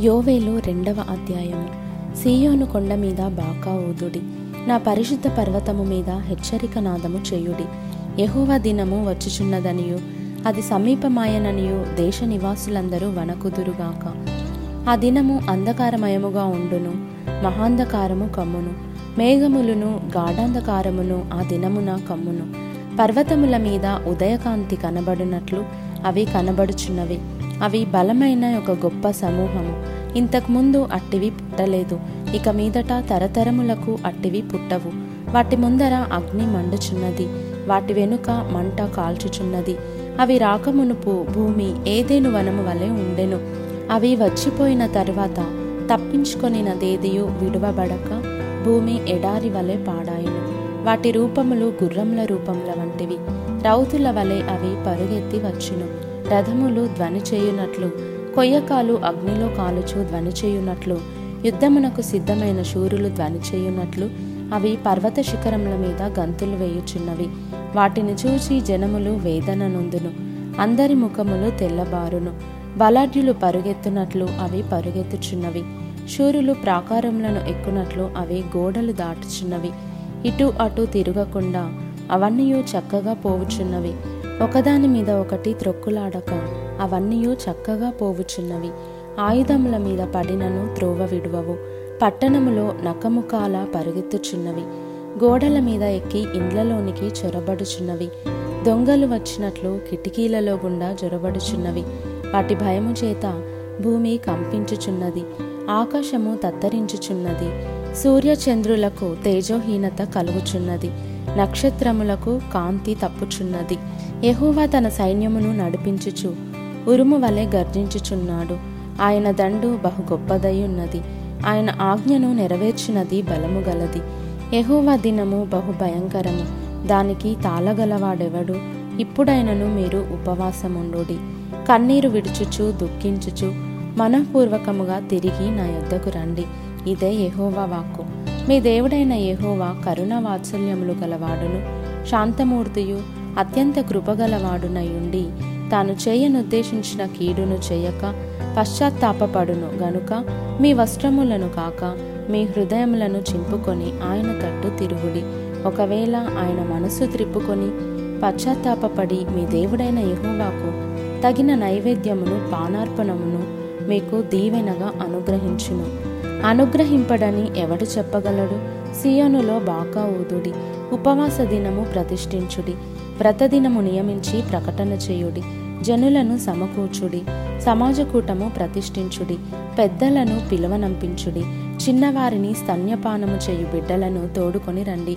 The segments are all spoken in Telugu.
యోవేలు రెండవ అధ్యాయము. సీయోను కొండ మీద బాకా ఊదుడి. నా పరిశుద్ధ పర్వతము మీద హెచ్చరిక నాదము చేయుడి. యహోవ దినము వచ్చుచున్నదనియు అది సమీపమాయననియు దేశ నివాసులందరూ వనకుదురుగాక ఆ దినము అంధకారమయముగా ఉండును మహాంధకారము కమ్మును. మేఘములును గాఢాంధకారమును ఆ దినమున కమ్మును. పర్వతముల మీద ఉదయకాంతి కనబడునట్లు అవి కనబడుచున్నవి. అవి బలమైన ఒక గొప్ప సమూహము. ఇంతకుముందు అట్టివి పుట్టలేదు. ఇక మీదట తరతరములకు అట్టివి పుట్టవు. వాటి ముందర అగ్ని మండుచున్నది. వాటి వెనుక మంట కాల్చుచున్నది. అవి రాకమునుపు భూమి ఏదేను వనము వలె ఉండెను. అవి వచ్చిపోయిన తరువాత తప్పించుకొనినదేదియు విడువబడక భూమి ఎడారి వలె పాడాయిను. వాటి రూపములు గుర్రముల రూపముల వంటివి. రౌతుల వలె అవి పరుగెత్తి వచ్చును. రథములు ధ్వని చేయునట్లు కొయ్యకాలు అగ్నిలో కాలుచు ధ్వని చేయునట్లు యుద్ధమునకు సిద్ధమైన శూరులు ధ్వని చేయునట్లు అవి పర్వత శిఖరముల మీద గంతులు వేయుచున్నవి. వాటిని చూచి జనములు వేదన నొందును. అందరి ముఖములు తెల్లబారును. బలాఢ్యులు పరుగెత్తునట్లు అవి పరుగెత్తుచున్నవి. శూరులు ప్రాకారములను ఎక్కునట్లు అవి గోడలు దాటుచున్నవి. ఇటు అటు తిరగకుండా అవన్నీ చక్కగా పోవుచున్నవి. ఒకదాని మీద ఒకటి త్రొక్కులాడక అవన్నీ చక్కగా పోవుచున్నవి. ఆయుధముల మీద పడినను త్రోవ విడువవు. పట్టణములో నకముఖాల పరుగెత్తుచున్నవి. గోడల మీద ఎక్కి ఇండ్లలోనికి చొరబడుచున్నవి. దొంగలు వచ్చినట్లు కిటికీలలో గుండా జొరబడుచున్నవి. వాటి భయము చేత భూమి కంపించుచున్నది. ఆకాశము తత్తరించుచున్నది. సూర్యచంద్రులకు తేజోహీనత కలుగుచున్నది. నక్షత్రములకు కాంతి తప్పుచున్నది. యహోవా తన సైన్యమును నడిపించుచు ఉరుము వలె గర్జించుచున్నాడు. ఆయన దండు బహు గొప్పదయ్యున్నది ఆయన ఆజ్ఞను నెరవేర్చినది బలము గలది. యహోవా దినము బహు భయంకరము. దానికి తాళగలవాడెవడు? ఇప్పుడైనను మీరు ఉపవాసముండుడి. కన్నీరు విడుచుచు దుఃఖించుచు మనఃపూర్వకముగా తిరిగి నా యొద్దకు రండి. ఇదే యహోవా వాక్కు. మీ దేవుడైన యహోవా కరుణ వాత్సల్యములు గలవాడును. శాంతమూర్తియు అత్యంత కృపగలవాడునయుండి తాను చేయనుద్దేశించిన కీడును చేయక పశ్చాత్తాపపడును గనుక మీ వస్త్రములను కాక మీ హృదయములను చింపుకొని ఆయన తట్టు తిరుగుడి. ఒకవేళ ఆయన మనసు త్రిప్పుకొని పశ్చాత్తాపపడి మీ దేవుడైన యహోవాకు తగిన నైవేద్యమును పానార్పణమును మీకు దీవెనగా అనుగ్రహించును అనుగ్రహింపడని ఎవడు చెప్పగలడు? సియోనులో బాకా ఊదుడి ఉపవాస దినము ప్రతిష్ఠించుడి. ప్రతదినము నియమించి ప్రకటన చేయుడి. జనులను సమకూర్చుడి. సమాజకూటము ప్రతిష్ఠించుడి. పెద్దలను పిలువనంపించుడి. చిన్నవారిని స్తన్యపానము చేయు బిడ్డలను తోడుకొని రండి.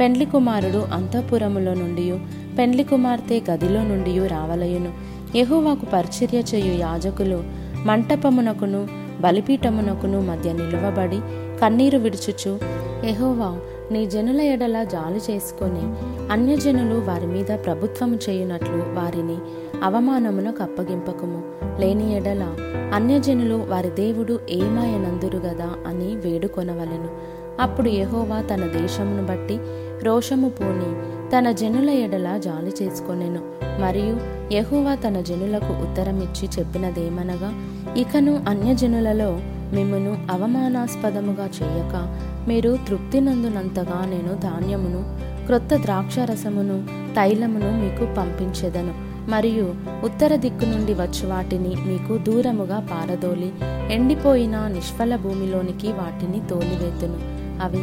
పెండ్లి కుమారుడు అంతఃపురములో నుండి పెండ్లి కుమార్తె గదిలో నుండి రావలయును. యెహోవాకు పరిచర్య చేయు యాజకులు మంటపమునకును బలిపీఠమునకును మధ్య నిలువబడి కన్నీరు విడుచుచు ఎహోవా నీ జనుల ఎడల జాలు చేసుకొని అన్యజనులు వారి మీద ప్రభుత్వము చేయునట్లు వారిని అవమానమునకు అప్పగింపకము. లేని ఎడల అన్యజనులు వారి దేవుడు ఏమాయనందురు గదా అని వేడుకొనవలెను. అప్పుడు యహోవా తన దేశమును బట్టి రోషము పూని తన జనుల ఎడల జాలి చేసుకొనెను. మరియు యహోవా తన జనులకు ఉత్తరమిచ్చి చెప్పినదేమనగా ఇకను అన్యజనులలో మిమ్మును అవమానాస్పదముగా చేయక మీరు తృప్తి నందునంతగా నేను ధాన్యమును క్రొత్త ద్రాక్షరసమును తైలమును మీకు పంపించెదను. మరియు ఉత్తర దిక్కు నుండి వచ్చి వాటిని మీకు దూరముగా పారదోలి ఎండిపోయిన నిష్ఫల భూమిలోనికి వాటిని తోలివేతును. అవి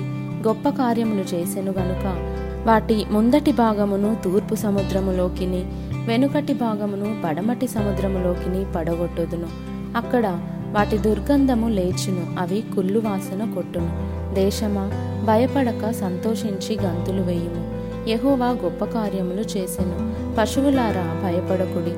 గొప్ప కార్యములు చేసెను గనుక వాటి ముందటి భాగమును తూర్పు సముద్రములోకిని వెనుకటి భాగమును పడమటి సముద్రములోకిని పడగొట్టుదును. అక్కడ వాటి దుర్గంధము లేచును అవి కుళ్ళు వాసన కొట్టును. దేశమా? భయపడక సంతోషించి గంతులు వేయుము. యహోవా గొప్ప కార్యములు చేసెను. పశువులారా భయపడకుడి.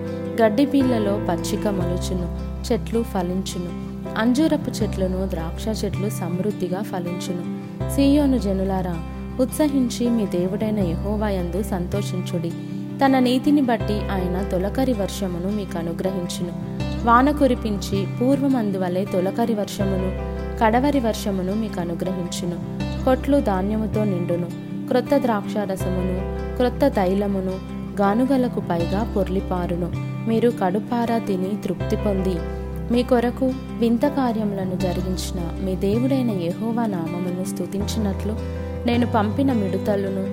గడ్డి పిల్లలో పచ్చిక మలుచును. చెట్లు ఫలించును. అంజూరపు చెట్లను ద్రాక్ష చెట్లు సమృద్ధిగా ఫలించును. సీయోను జనులారా ఉత్సహించి మీ దేవుడైన యహోవాయందు సంతోషించుడి. తన నీతిని బట్టి ఆయన తొలకరి వర్షమును మీకు అనుగ్రహించును వాన కురిపించి పూర్వమందు వలె తొలకరి వర్షమును కడవరి వర్షమును మీకు అనుగ్రహించును. కొట్లు ధాన్యముతో నిండును. క్రొత్త ద్రాక్షారసమును క్రొత్త తైలమును గానుగలకు పైగా పొర్లిపారును. మీరు కడుపారా తిని తృప్తి పొంది. మీ కొరకు వింత కార్యములను జరిగించిన మీ దేవుడైన యహోవా నామమును స్థుతించినట్లు నేను పంపిన మిడుతలును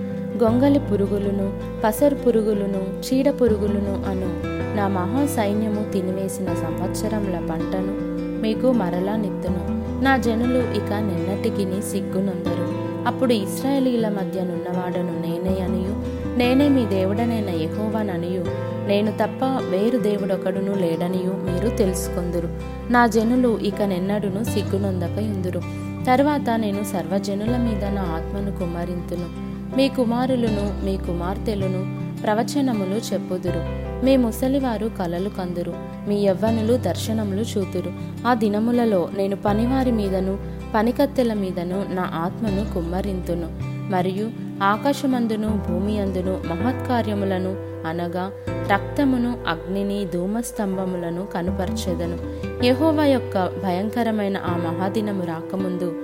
గొంగలి పురుగులను పసరు పురుగులను చీడ పురుగులను అను నా మహా సైన్యము తినివేసిన సంవత్సరముల పంటను మీకు మరలా నెత్తును. నా జనులు ఇక నిన్నటికిని సిగ్గునందరు అప్పుడు ఇస్రాయేలీల మధ్య నున్నవాడను నేనే అనియు. నేనే మీ దేవుడనైన యహోవాననియు నేను తప్ప వేరు దేవుడొకడును లేడనియు మీరు తెలుసుకొందురు. నా జనులు ఇక నెన్నడును సిగ్గునొందక ఇందురు తర్వాత నేను సర్వజనుల మీద నా ఆత్మను కుమ్మరింతును. మీ కుమారులను మీ కుమార్తెలను ప్రవచనములు చెప్పుదురు. మీ ముసలివారు కలలు కందురు. మీ యవ్వనులు దర్శనములు చూతురు. ఆ దినములలో నేను పనివారి మీదను పనికత్తెల మీదను నా ఆత్మను కుమ్మరింతును. మరియు ఆకాశమందును భూమి అందును మహత్కార్యములను అనగా రక్తమును అగ్నిని ధూమస్తంభములను కనుపరచెదను. యెహోవా యొక్క భయంకరమైన ఆ మహాదినము రాకముందు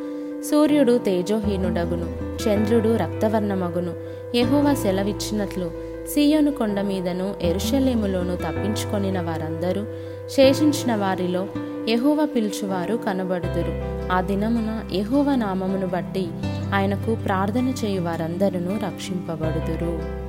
సూర్యుడు తేజోహీనుడగును చంద్రుడు రక్తవర్ణమగును. యెహోవా సెలవిచ్చినట్లు సీయోను కొండ మీదను ఎరుషలేములోను తప్పించుకొనిన వారందరూ శేషించిన వారిలో ఎహోవ పిలుచువారు కనబడుదురు. ఆ దినమున ఎహోవ నామమును బట్టి ఆయనకు ప్రార్థన చేయు వారందరూ రక్షింపబడుదురు.